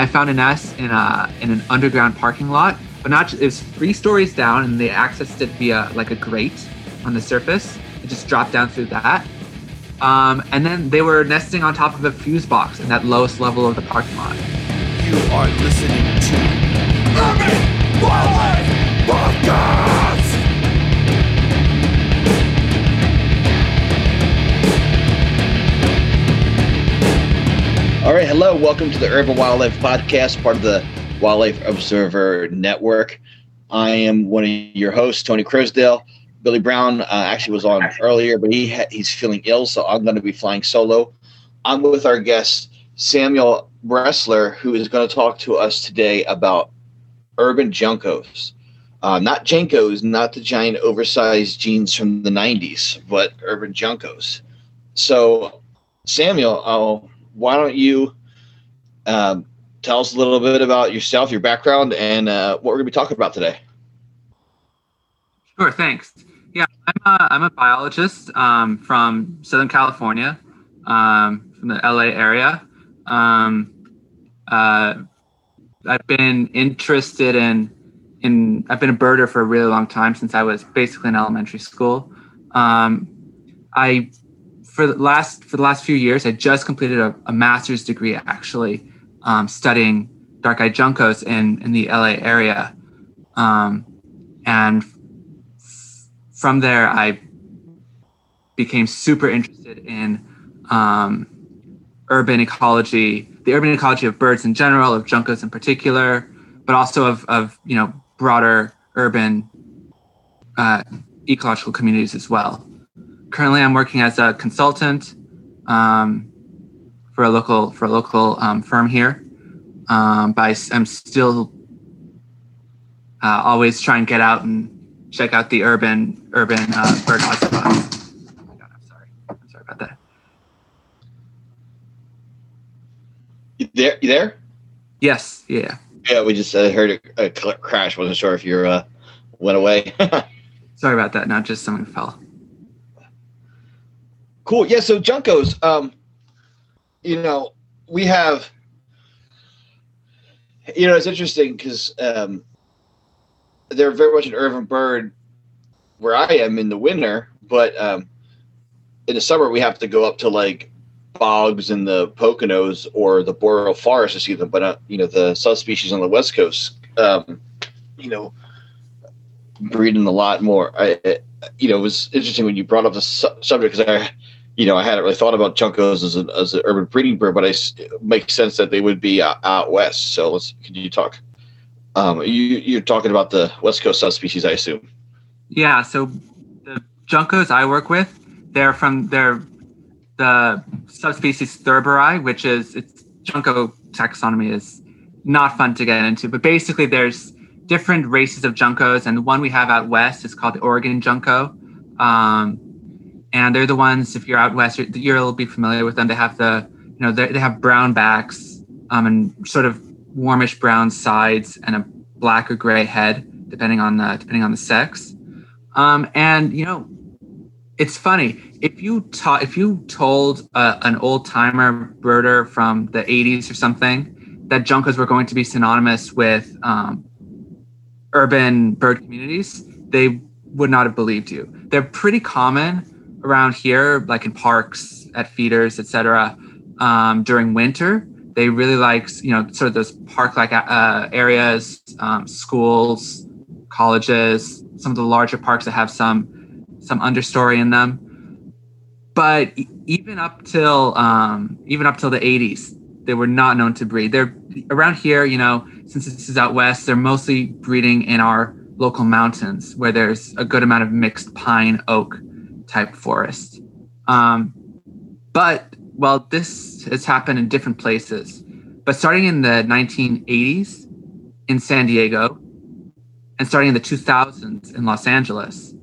I found a nest in a in an underground parking lot, but not it was three stories down, and they accessed it via like a grate on the surface. It just dropped down through that. Um, and then they were nesting on top of a fuse box in that lowest level of the parking lot. You are listening to Urban Wildlife Podcast. All right, hello, welcome to the Urban Wildlife Podcast, part of the Wildlife Observer Network. I am one of your hosts, Tony Croasdale. Billy Brown uh, actually was on earlier, but he ha- he's feeling ill, so I'm going to be flying solo. I'm with our guest Samuel Bressler, who is going to talk to us today about urban juncos. Uh, not JNCOs, not the giant oversized jeans from the 90s, but urban juncos. So, Samuel, uh, why don't you um, tell us a little bit about yourself, your background, and uh, what we're going to be talking about today? Sure, thanks. Yeah, I'm a, I'm a biologist um, from Southern California, um, from the LA area. Um, uh, I've been interested in in I've been a birder for a really long time since I was basically in elementary school. Um, I for the last for the last few years, I just completed a, a master's degree actually um, studying dark-eyed juncos in in the LA area, um, and f- from there I became super interested in um, urban ecology, the urban ecology of birds in general, of juncos in particular, but also of of you know broader urban uh, ecological communities as well currently I'm working as a consultant um, for a local for a local um, firm here. Um, but I, am still uh, always trying to get out and check out the urban urban uh, bird hotspots. Oh my god, I'm sorry. I'm sorry about that. You there? You there? Yes. Yeah. Yeah, we just uh, heard a, a crash. Wasn't sure if you uh, went away. sorry about that. Not just someone fell. Cool. Yeah. So Juncos, um, you know, we have, you know, it's interesting because um, they're very much an urban bird where I am in the winter, but um, in the summer we have to go up to like bogs in the Poconos or the boreal forest to see them. But uh, you know, the subspecies on the west coast, um, you know, breeding a lot more. I, you know, it was interesting when you brought up the su- subject because I you know, I hadn't really thought about juncos as, a, as an urban breeding bird, but I, it makes sense that they would be out, out west. So let's, can you talk? Um, you, you're talking about the West Coast subspecies, I assume. Yeah. So the juncos I work with, they're from, they're the subspecies Thurberi, which is, it's junco taxonomy is not fun to get into, but basically there's different races of juncos. And the one we have out west is called the Oregon junco. Um, and they're the ones if you're out west you're, you'll be familiar with them. They have the you know they have brown backs um, and sort of warmish brown sides and a black or gray head depending on the depending on the sex. Um, and you know it's funny. If you taught if you told uh, an old timer birder from the 80s or something that juncos were going to be synonymous with um, urban bird communities they would not have believed you. They're pretty common around here, like in parks, at feeders, etc. Um, during winter, they really like you know sort of those park-like uh, areas, um, schools, colleges, some of the larger parks that have some some understory in them. But even up till um, even up till the 80s, they were not known to breed. They're around here, you know, since this is out west, they're mostly breeding in our local mountains where there's a good amount of mixed pine oak type forest. Um, but well, this has happened in different places. But starting in the 1980s in San Diego and starting in the 2000s in Los Angeles,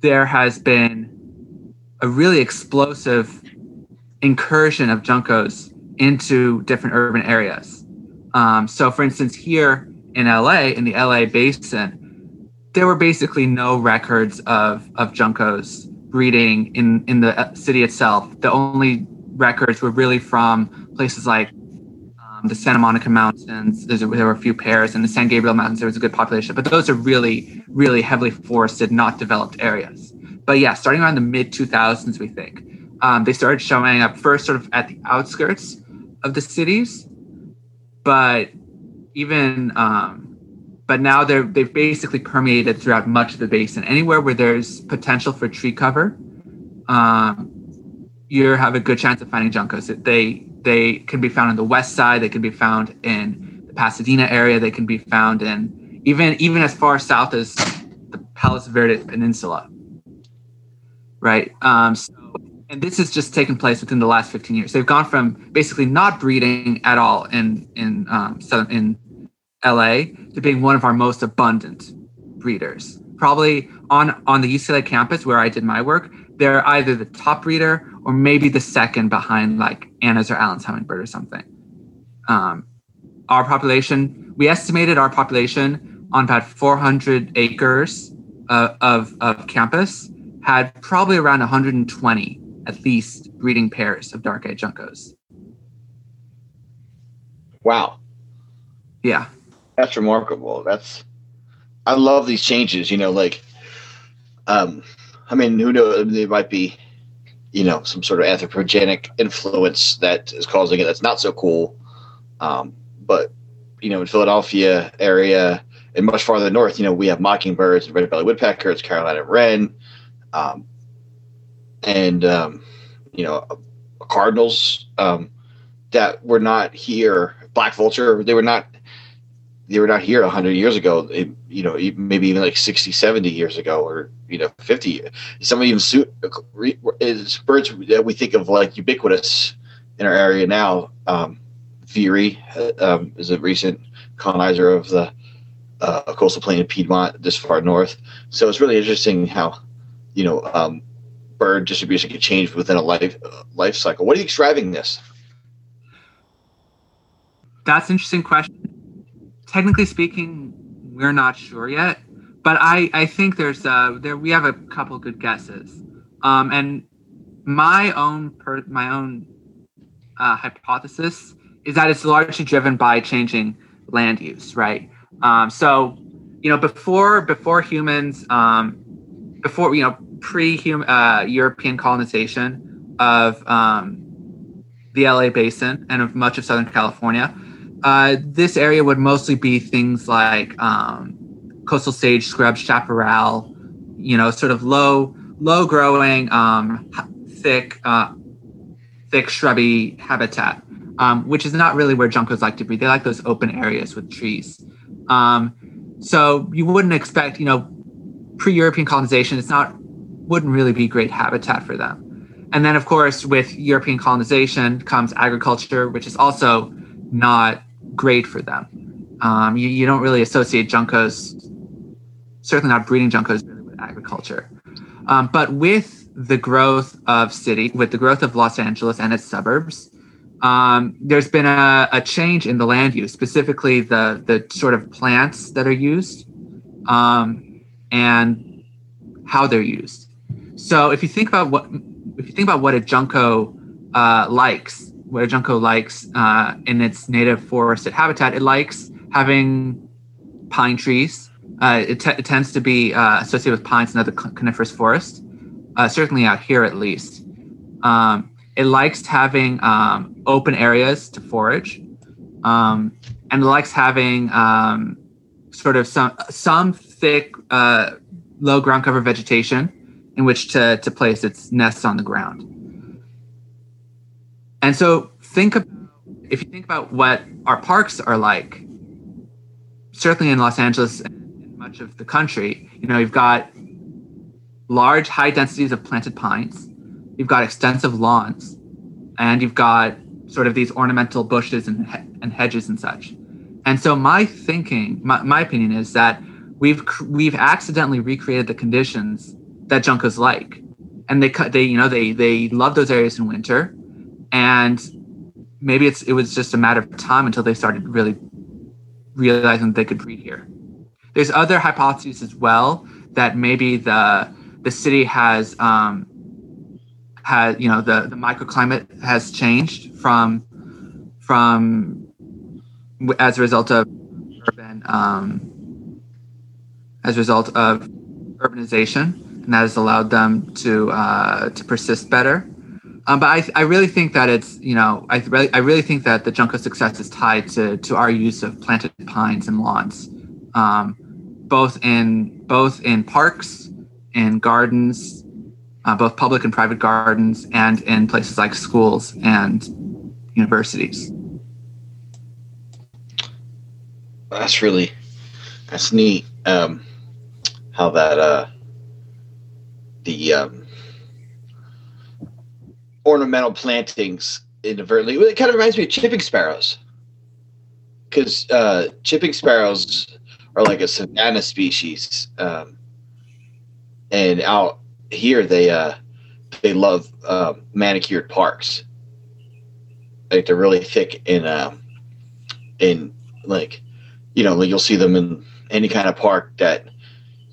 there has been a really explosive incursion of juncos into different urban areas. Um, so, for instance, here in LA, in the LA basin, there were basically no records of, of juncos breeding in in the uh, city itself. The only records were really from places like um, the Santa Monica Mountains, there were a few pairs, and the San Gabriel Mountains, there was a good population. But those are really, really heavily forested, not developed areas. But yeah, starting around the mid 2000s, we think, um, they started showing up first sort of at the outskirts of the cities, but even um, but now they're they've basically permeated throughout much of the basin. Anywhere where there's potential for tree cover, um, you have a good chance of finding juncos. They they can be found on the west side. They can be found in the Pasadena area. They can be found in even even as far south as the Palos Verdes Peninsula. Right. Um, so, and this has just taken place within the last 15 years. They've gone from basically not breeding at all in in um, southern in LA to being one of our most abundant breeders. Probably on on the UCLA campus where I did my work, they're either the top breeder or maybe the second behind like Anna's or Allen's hummingbird or something. Um, our population, we estimated our population on about 400 acres uh, of, of campus had probably around 120 at least breeding pairs of dark-eyed juncos. Wow. Yeah. That's remarkable. That's I love these changes, you know, like um I mean, who knows there might be you know, some sort of anthropogenic influence that is causing it that's not so cool. Um, but you know, in Philadelphia area and much farther north, you know, we have mockingbirds and red-bellied woodpeckers, Carolina wren, um, and um, you know, cardinals um, that were not here. Black vulture, they were not they were not here 100 years ago it, you know maybe even like 60 70 years ago or you know 50 some even suit is birds that we think of like ubiquitous in our area now um, Veery um, is a recent colonizer of the uh, coastal plain of Piedmont this far north. So it's really interesting how you know um, bird distribution can change within a life uh, life cycle. What are you driving this? That's an interesting question technically speaking, we're not sure yet. But I, I think there's uh there we have a couple good guesses. Um, and my own per, my own uh, hypothesis is that it's largely driven by changing land use, right? Um, so, you know, before before humans, um, before you know, pre-human uh, European colonization of um, the LA basin and of much of Southern California, uh, this area would mostly be things like um, coastal sage scrub, chaparral, you know, sort of low, low growing, um, thick, uh, thick shrubby habitat, um, which is not really where juncos like to be. They like those open areas with trees. Um, so you wouldn't expect, you know, pre-European colonization. It's not wouldn't really be great habitat for them. And then, of course, with European colonization comes agriculture, which is also not great for them. Um, you, you don't really associate juncos, certainly not breeding juncos, really with agriculture. Um, but with the growth of city, with the growth of Los Angeles and its suburbs, um, there's been a, a, change in the land use, specifically the the sort of plants that are used um, and how they're used. So if you think about what if you think about what a junco uh, likes, what a junco likes uh, in its native forested habitat, it likes having pine trees. Uh, it, t- it, tends to be uh, associated with pines and other coniferous forests, uh, certainly out here at least. Um, it likes having um, open areas to forage, um, and it likes having um, sort of some some thick, uh, low ground cover vegetation in which to, to place its nests on the ground. And so think if you think about what our parks are like, certainly in Los Angeles and much of the country, you know, you've got large high densities of planted pines, you've got extensive lawns, and you've got sort of these ornamental bushes and, and hedges and such. And so my thinking, my, my opinion is that we've we've accidentally recreated the conditions that juncos like, and they cut they you know they they love those areas in winter, and maybe it's it was just a matter of time until they started really realizing they could breed here. There's other hypotheses as well that maybe the the city has um, has you know the the microclimate has changed from from as a result of urban, um, as a result of urbanization, and that has allowed them to uh, to persist better. Um, but I, I really think that it's you know I really I really think that the Junco success is tied to to our use of planted pines and lawns, um, both in both in parks, in gardens, uh, both public and private gardens, and in places like schools and universities. That's really that's neat. Um, how that uh, the um, ornamental plantings inadvertently. It kind of reminds me of chipping sparrows, because uh, chipping sparrows are like a savanna species, um, and out here they uh, they love uh, manicured parks. Like they're really thick in um, in like you know like you'll see them in any kind of park that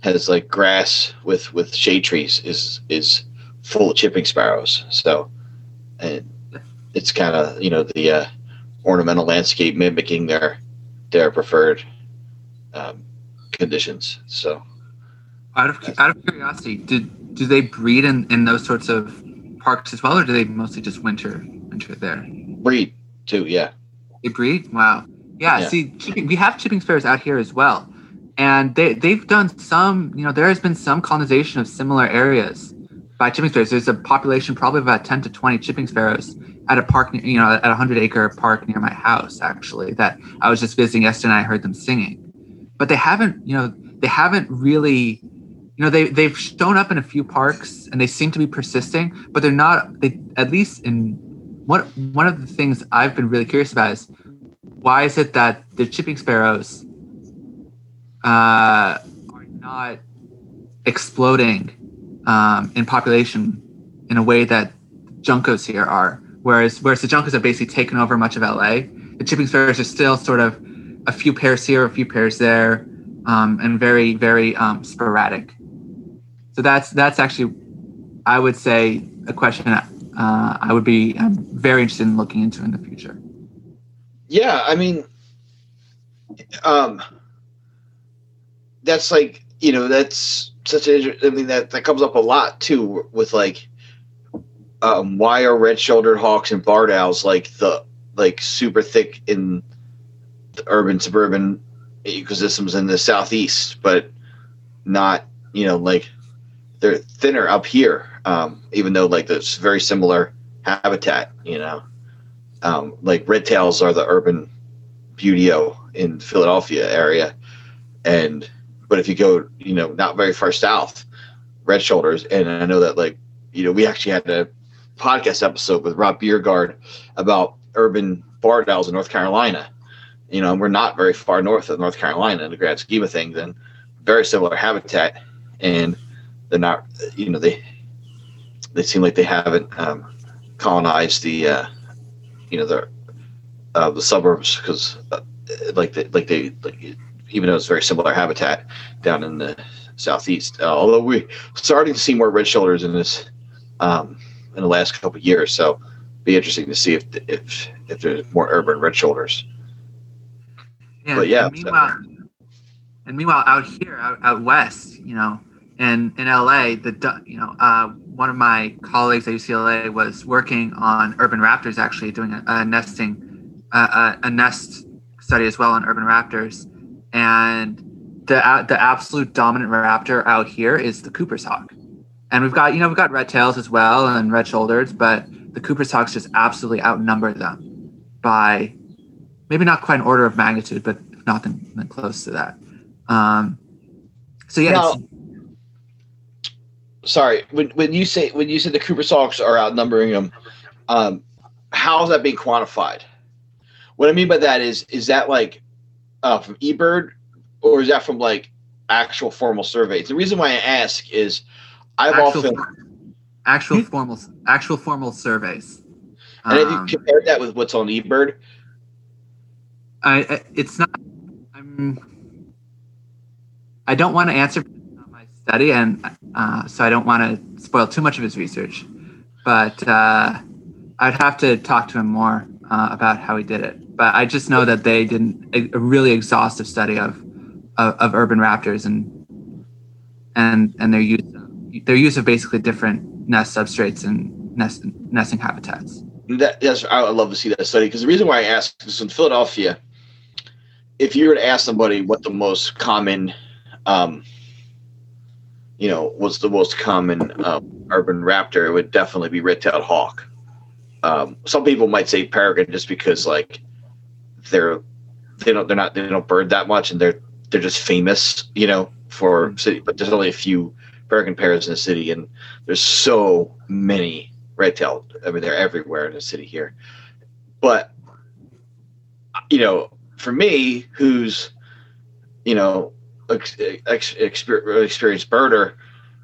has like grass with with shade trees is is full of chipping sparrows. So and it's kind of you know the uh, ornamental landscape mimicking their their preferred um, conditions. So Out of out of curiosity, did do they breed in, in those sorts of parks as well, or do they mostly just winter winter there? breed too, yeah. They breed. Wow. Yeah. Yeah. See, we have chipping sparrows out here as well, and they they've done some. You know, there has been some colonization of similar areas by chipping sparrows. There's a population probably about ten to twenty chipping sparrows at a park. You know, at a hundred acre park near my house. Actually, that I was just visiting yesterday. and I heard them singing, but they haven't. You know, they haven't really. You know, they they've shown up in a few parks and they seem to be persisting, but they're not. They at least in one one of the things I've been really curious about is why is it that the chipping sparrows uh, are not exploding um, in population in a way that juncos here are? Whereas whereas the juncos have basically taken over much of LA, the chipping sparrows are still sort of a few pairs here, a few pairs there, um, and very very um, sporadic. So that's that's actually, I would say, a question uh, I would be I'm very interested in looking into in the future. Yeah, I mean, um, that's like you know that's such an I mean that that comes up a lot too with like, um, why are red-shouldered hawks and barred owls like the like super thick in the urban suburban ecosystems in the southeast, but not you know like they're thinner up here, um, even though like there's very similar habitat, you know? Um, like red tails are the urban buteo in Philadelphia area, and but if you go, you know, not very far south, red shoulders, and I know that like you know we actually had a podcast episode with Rob Bierregaard about urban barred owls in North Carolina. You know, we're not very far north of North Carolina in the grand scheme of things, and very similar habitat, and they're not, you know, they they seem like they haven't um, colonized the uh, you know the uh, the suburbs because uh, like they, like they like even though it's very similar habitat down in the southeast. Uh, although we're starting to see more red shoulders in this um, in the last couple of years, so be interesting to see if if if there's more urban red shoulders. Yeah, But yeah, And meanwhile, and meanwhile, out here, out, out west, you know, in in LA, the you know, uh, one of my colleagues at UCLA was working on urban raptors, actually doing a, a nesting, uh, a, a nest study as well on urban raptors, and the the absolute dominant raptor out here is the Cooper's hawk, and we've got you know we've got red tails as well and red shouldered, but the Cooper's hawks just absolutely outnumber them by maybe not quite an order of magnitude, but not than, than close to that. Um, so yeah, Now- Sorry, when when you say when you said the Cooper Hawks are outnumbering them, um, how is that being quantified? What I mean by that is is that like uh, from eBird or is that from like actual formal surveys? The reason why I ask is I've actual, often for- actual formal actual formal surveys. and if Um, you compare that with what's on eBird, I, I- it's not. I'm. I don't want to answer because it's not my study, and uh, so I don't want to spoil too much of his research. But uh, I'd have to talk to him more uh, about how he did it. But I just know that they did a, really exhaustive study of, of of urban raptors and and and their use their use of basically different nest substrates and nest nesting habitats. That, yes, I would love to see that study because the reason why I asked is in Philadelphia, if you were to ask somebody what the most common, um, you know, what's the most common um, urban raptor, it would definitely be red-tailed hawk. Um, some people might say peregrine just because like they're they don't they're not they don't bird that much and they're they're just famous, you know, for mm-hmm. city. But there's only a few peregrine pairs in the city, and there's so many red-tailed. I mean, they're everywhere in the city here. But you know, for me, who's you know ex- ex- exper- experienced birder,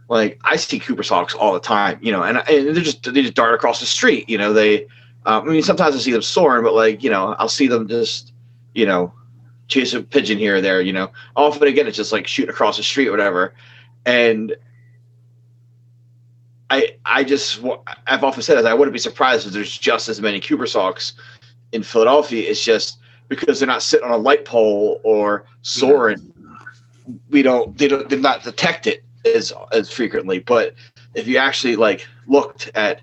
like I see Cooper's hawks all the time, you know, and, and they're just they just dart across the street, you know. They, um, I mean, sometimes I see them soaring, but like you know, I'll see them just, you know, chase a pigeon here or there, you know. Often again, it's just like shooting across the street or whatever, and I I just I've often said that I wouldn't be surprised if there's just as many Cooper's hawks in Philadelphia. It's just because they're not sitting on a light pole or soaring. We don't they don't did not detect it as as frequently. But if you actually like looked at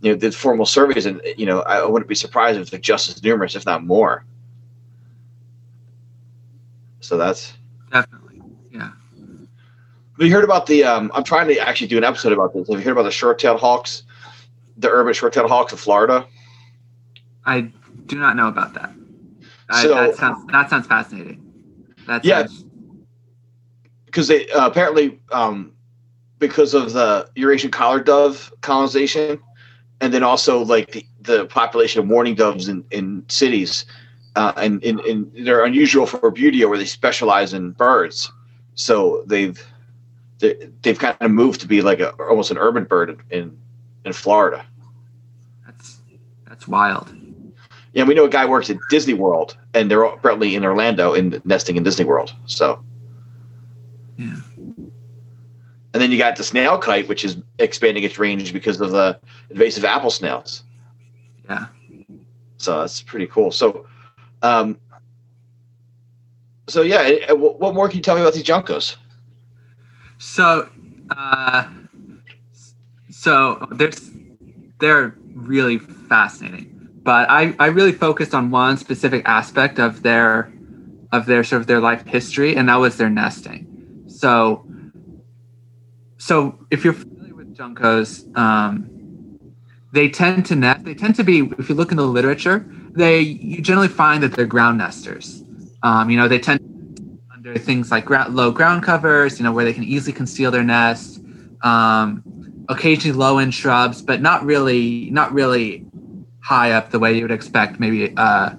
you know did formal surveys and you know I wouldn't be surprised if they're just as numerous, if not more. So that's Definitely, yeah. Have you heard about the? Um, I'm trying to actually do an episode about this. Have you heard about the short-tailed hawks, the urban short-tailed hawks of Florida? I do not know about that. I, So- that sounds that sounds fascinating. That Yeah. because they uh, apparently um, because of the Eurasian collared dove colonization, and then also like the, the population of mourning doves in, in cities, uh, and, and, and they're unusual for buteo where they specialize in birds. So they've they, they've kind of moved to be like a almost an urban bird in in Florida. that's that's wild. Yeah, we know a guy works at Disney World, and they're apparently in Orlando in nesting in Disney World. So. Yeah. And then you got the snail kite, which is expanding its range because of the invasive apple snails. Yeah. So that's pretty cool. So, um, so yeah, what what more can you tell me about these juncos? So, uh, so there's they're really fascinating, but I I really focused on one specific aspect of their of their sort of their life history, and that was their nesting. So, so if you're familiar with juncos, um, they tend to nest. They tend to be, if you look in the literature, they you generally find that they're ground nesters. Um, you know, they tend under things like low ground covers, you know, where they can easily conceal their nest. Um, occasionally low end shrubs, but not really, not really high up the way you would expect maybe uh,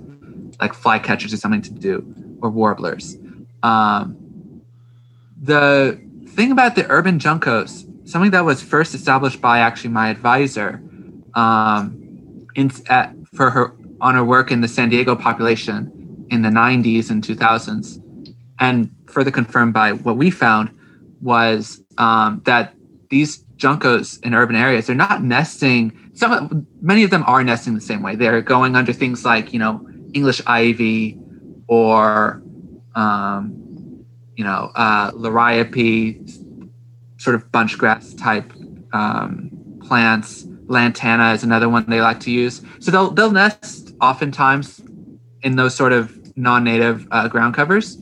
like flycatchers or something to do, or warblers. Um, the thing about the urban juncos, something that was first established by actually my advisor, um, in at, for her on her work in the San Diego population in the 90s and 2000s, and further confirmed by what we found was um, that these juncos in urban areas they're not nesting. Some many of them are nesting the same way. They're going under things like you know English ivy or um, you know uh, liriope, sort of bunch grass type um, plants. Lantana is another one they like to use. So they'll they'll nest oftentimes in those sort of non-native uh, ground covers,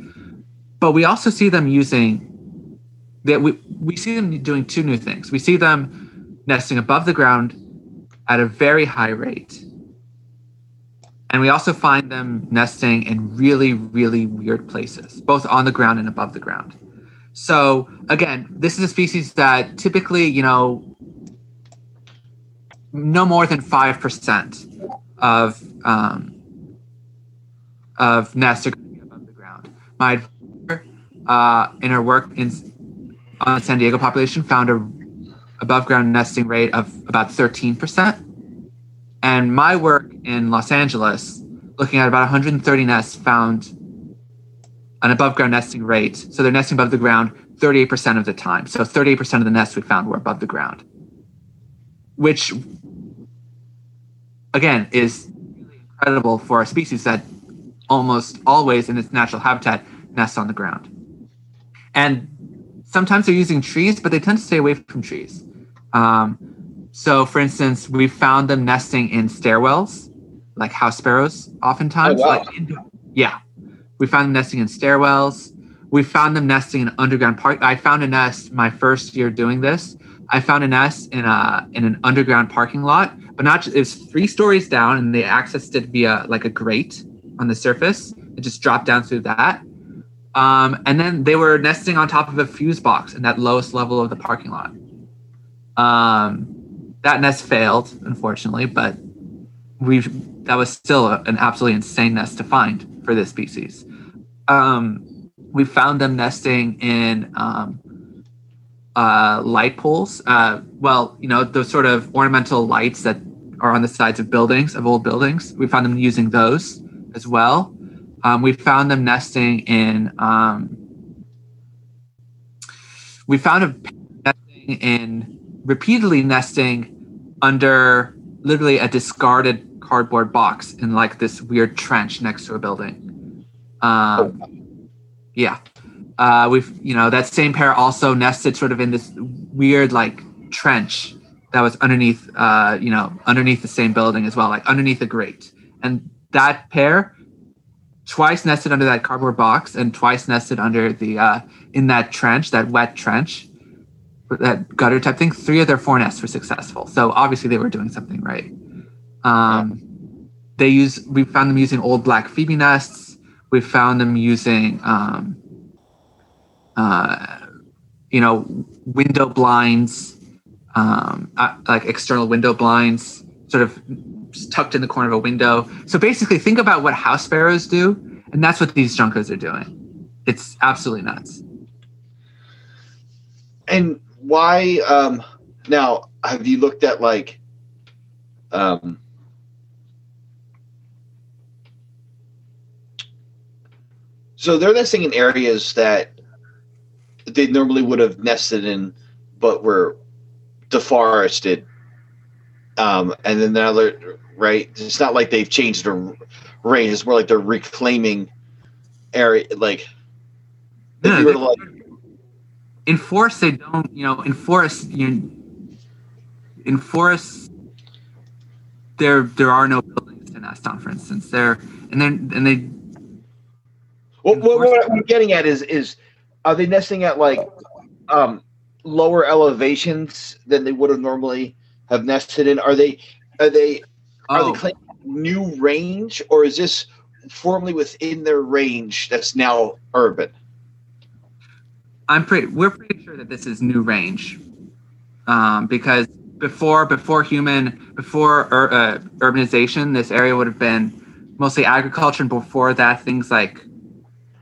but we also see them using that we we see them doing two new things. We see them nesting above the ground at a very high rate. And we also find them nesting in really, really weird places, both on the ground and above the ground. So again, this is a species that typically, you know, no more than five percent of um, of nests are going to be above the ground. My advisor, uh, in her work in on the San Diego population found a above ground nesting rate of about 13%. And my work in Los Angeles, looking at about 130 nests, found an above ground nesting rate. So they're nesting above the ground 38% of the time. So 38% of the nests we found were above the ground, which again is really incredible for a species that almost always in its natural habitat nests on the ground. And sometimes they're using trees, but they tend to stay away from trees. Um, so, for instance, we found them nesting in stairwells, like house sparrows, oftentimes. Oh, wow. Like yeah, we found them nesting in stairwells. We found them nesting in underground park. I found a nest my first year doing this. I found a nest in a in an underground parking lot, but not just, it was three stories down, and they accessed it via like a grate on the surface. It just dropped down through that. Um, and then they were nesting on top of a fuse box in that lowest level of the parking lot. Um, that nest failed, unfortunately, but we that was still a- an absolutely insane nest to find for this species. Um, we found them nesting in um, uh, light poles. Uh, well, you know, those sort of ornamental lights that are on the sides of buildings, of old buildings. We found them using those as well. Um, we found them nesting in. Um, we found them nesting in repeatedly nesting under literally a discarded cardboard box in like this weird trench next to a building. Um, yeah, uh, we've you know that same pair also nested sort of in this weird like trench that was underneath uh, you know underneath the same building as well, like underneath a grate, and that pair twice nested under that cardboard box and twice nested under the uh, in that trench, that wet trench, that gutter type thing. Three of their four nests were successful, so obviously they were doing something right. Um, they use we found them using old black phoebe nests. We found them using um, uh, you know window blinds, um, uh, like external window blinds, sort of tucked in the corner of a window. So basically, think about what house sparrows do, and that's what these juncos are doing. It's absolutely nuts. And why? Um, now, have you looked at like, um, so they're nesting in areas that they normally would have nested in, but were deforested. Um, and then now they're right. It's not like they've changed their range. It's more like they're reclaiming area. Like, No, they- like in forests they don't you know in forests you in forests there there are no buildings to nest on for instance there and then and they What, what, what I'm getting at is is are they nesting at like um, lower elevations than they would have normally have nested in? Are they are they are oh they claiming new range or is this formerly within their range that's now urban? i'm pretty we're pretty sure that this is new range um, because before before human before ur, uh, urbanization this area would have been mostly agriculture and before that things like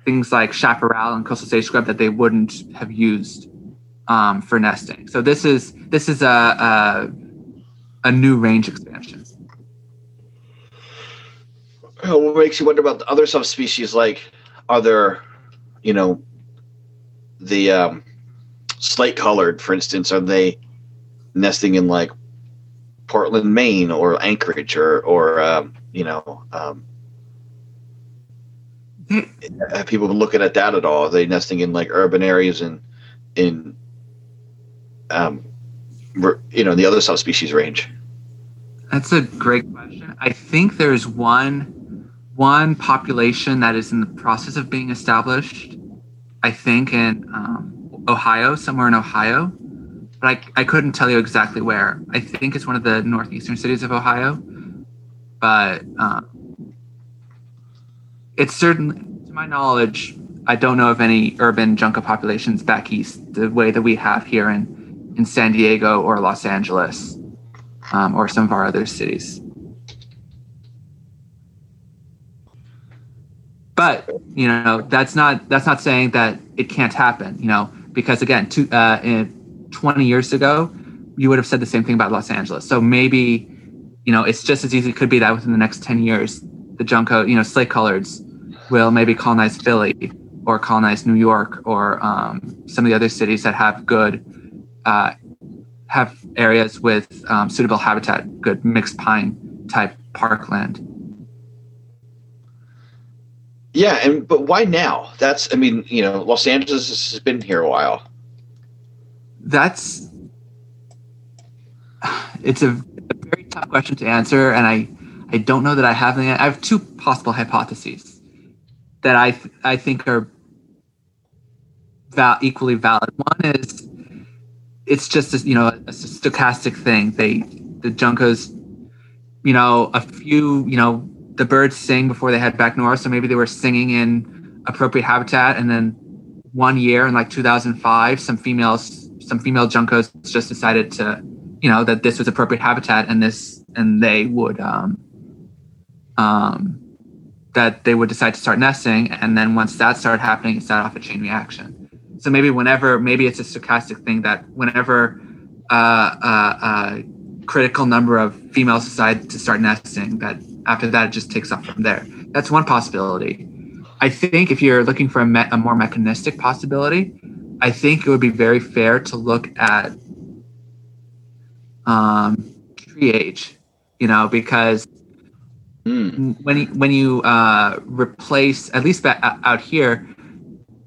things like chaparral and coastal sage scrub that they wouldn't have used um, for nesting so this is this is a, a a new range expansion What makes you wonder about the other subspecies? Like, are there, you know, the um, slate colored, for instance, are they nesting in like Portland, Maine, or Anchorage, or or um, you know, um, people been looking at that at all? Are they nesting in like urban areas and in um, you know, the other subspecies range? That's a great question. I think there's one one population that is in the process of being established. I think in um, Ohio, somewhere in Ohio, but I, I couldn't tell you exactly where. I think it's one of the northeastern cities of Ohio, but um, it's certainly, to my knowledge, I don't know of any urban junco populations back east the way that we have here in in San Diego or Los Angeles um, or some of our other cities. But you know that's not that's not saying that it can't happen. You know because again, two, uh, in 20 years ago, you would have said the same thing about Los Angeles. So maybe you know it's just as easy. It could be that within the next 10 years, the Junco, you know, slate coloreds will maybe colonize Philly or colonize New York or um, some of the other cities that have good uh, have areas with um, suitable habitat, good mixed pine type parkland. Yeah, and but why now? That's I mean, you know, Los Angeles has been here a while. That's it's a, a very tough question to answer, and I I don't know that I have any. I have two possible hypotheses that I th- I think are val- equally valid. One is it's just a, you know a stochastic thing. They the Juncos, you know, a few you know the birds sing before they head back north, so maybe they were singing in appropriate habitat, and then one year in like 2005, some females some female Juncos just decided to you know that this was appropriate habitat and this and they would um um that they would decide to start nesting and then once that started happening it set off a chain reaction. So maybe whenever maybe it's a stochastic thing that whenever uh, uh, uh, critical number of females decide to start nesting that after that it just takes off from there. That's one possibility. I think if you're looking for a, me- a more mechanistic possibility i think it would be very fair to look at um, tree age you know because Hmm. when you, when you uh, replace at least ba- out here,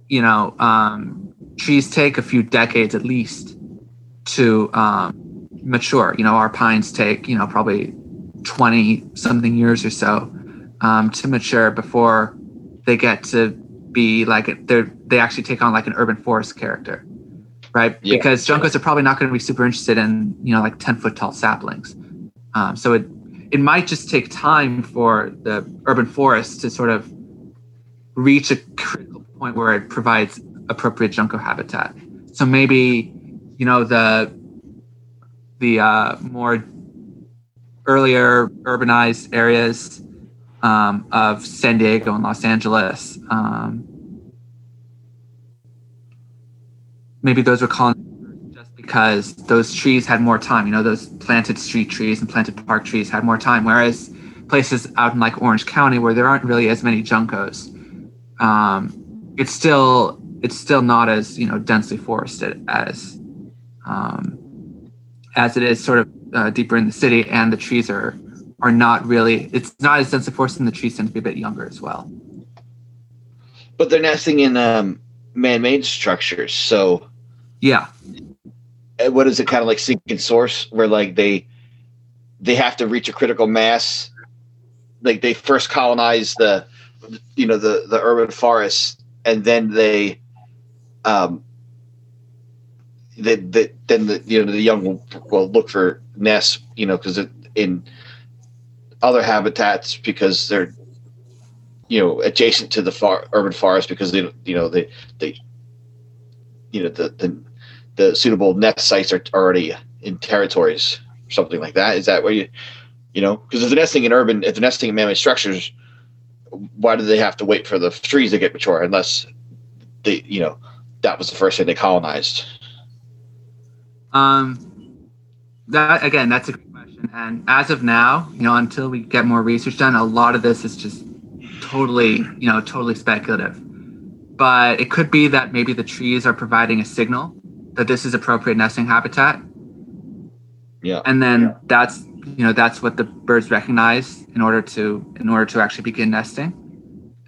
you know, um, trees take a few decades at least to um, mature. You know, our pines take you know probably twenty something years or so um, to mature before they get to be like they they actually take on like an urban forest character, right? Yeah. Because juncos are probably not going to be super interested in you know like ten foot tall saplings. Um, so it it might just take time for the urban forest to sort of reach a critical point where it provides appropriate junco habitat. So maybe, you know, the the uh, more earlier urbanized areas um, of San Diego and Los Angeles, um, maybe those were colonized because those trees had more time. You know, those planted street trees and planted park trees had more time. Whereas places out in like Orange County, where there aren't really as many juncos, um, it's still it's still not as you know densely forested as um, as it is sort of uh, deeper in the city, and the trees are are not really. It's not as densely forested, and the trees tend to be a bit younger as well. But they're nesting in um, man-made structures. So Yeah, what is it kind of like sinking source where like they they have to reach a critical mass? Like they first colonize the you know the the urban forests and then they um they, they, then the you know the young will, will look for nests you know because in other habitats because they're you know adjacent to the far, urban forest because they you know they they you know the the the suitable nest sites are already in territories or something like that. Is that where you, you know, because if they're nesting in urban, if they're nesting in man-made structures, why do they have to wait for the trees to get mature unless they, you know, that was the first thing they colonized? Um, that again, that's a good question. And as of now, you know, until we get more research done, a lot of this is just totally, you know, totally speculative. But it could be that maybe the trees are providing a signal that this is appropriate nesting habitat, Yeah. and then that's you know that's what the birds recognize in order to in order to actually begin nesting.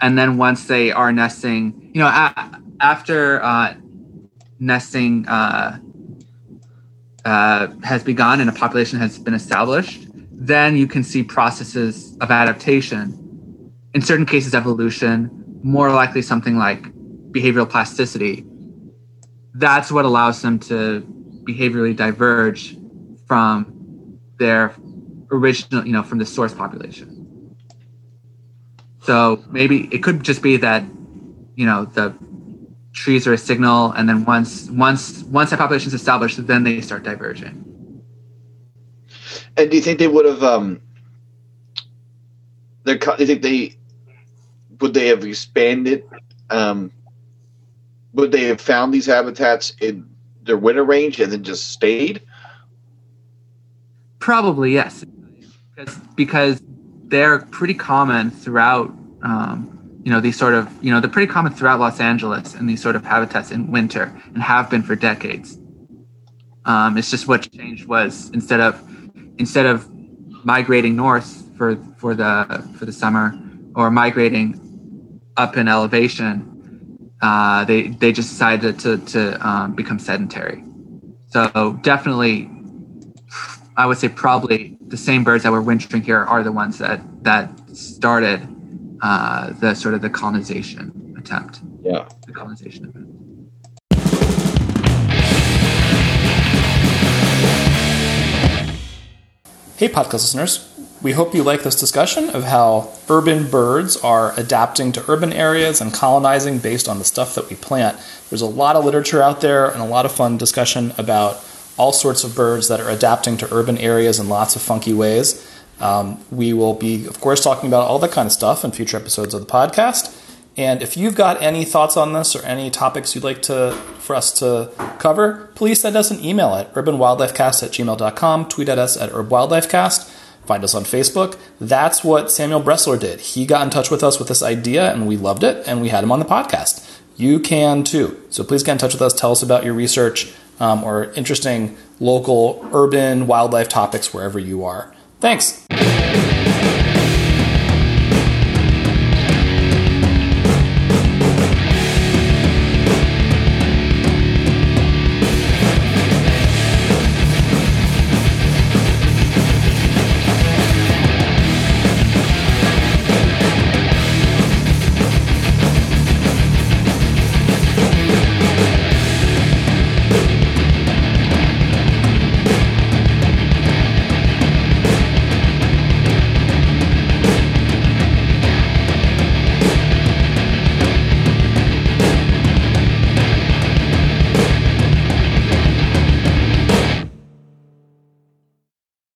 And then once they are nesting, you know, a- after uh, nesting uh, uh, has begun and a population has been established, then you can see processes of adaptation. In certain cases, evolution, more likely something like behavioral plasticity. That's what allows them to behaviorally diverge from their original, you know, from the source population. So maybe it could just be that, you know, the trees are a signal, and then once once once that population is established, then they start diverging. And do you think they would have? Um, they're. co- Do you think they would they have expanded? Um, would they have found these habitats in their winter range and then just stayed? Probably yes, because because they're pretty common throughout. Um, you know these sort of you know they're pretty common throughout Los Angeles and these sort of habitats in winter and have been for decades. Um, it's just what changed was instead of instead of migrating north for for the for the summer or migrating up in elevation, uh, they they just decided to to um, become sedentary. So definitely, I would say probably the same birds that were wintering here are the ones that that started uh, the sort of the colonization attempt. Yeah. The colonization event. Hey, podcast listeners. We hope you like this discussion of how urban birds are adapting to urban areas and colonizing based on the stuff that we plant. There's a lot of literature out there and a lot of fun discussion about all sorts of birds that are adapting to urban areas in lots of funky ways. Um, we will be, of course, talking about all that kind of stuff in future episodes of the podcast. And if you've got any thoughts on this or any topics you'd like to for us to cover, please send us an email at urbanwildlifecast at gmail.com, tweet at us at urbwildlifecast, find us on Facebook. That's what Samuel Bressler did. He got in touch with us with this idea and we loved it and we had him on the podcast. You can too. So please get in touch with us. Tell us about your research um, or interesting local urban wildlife topics wherever you are. Thanks.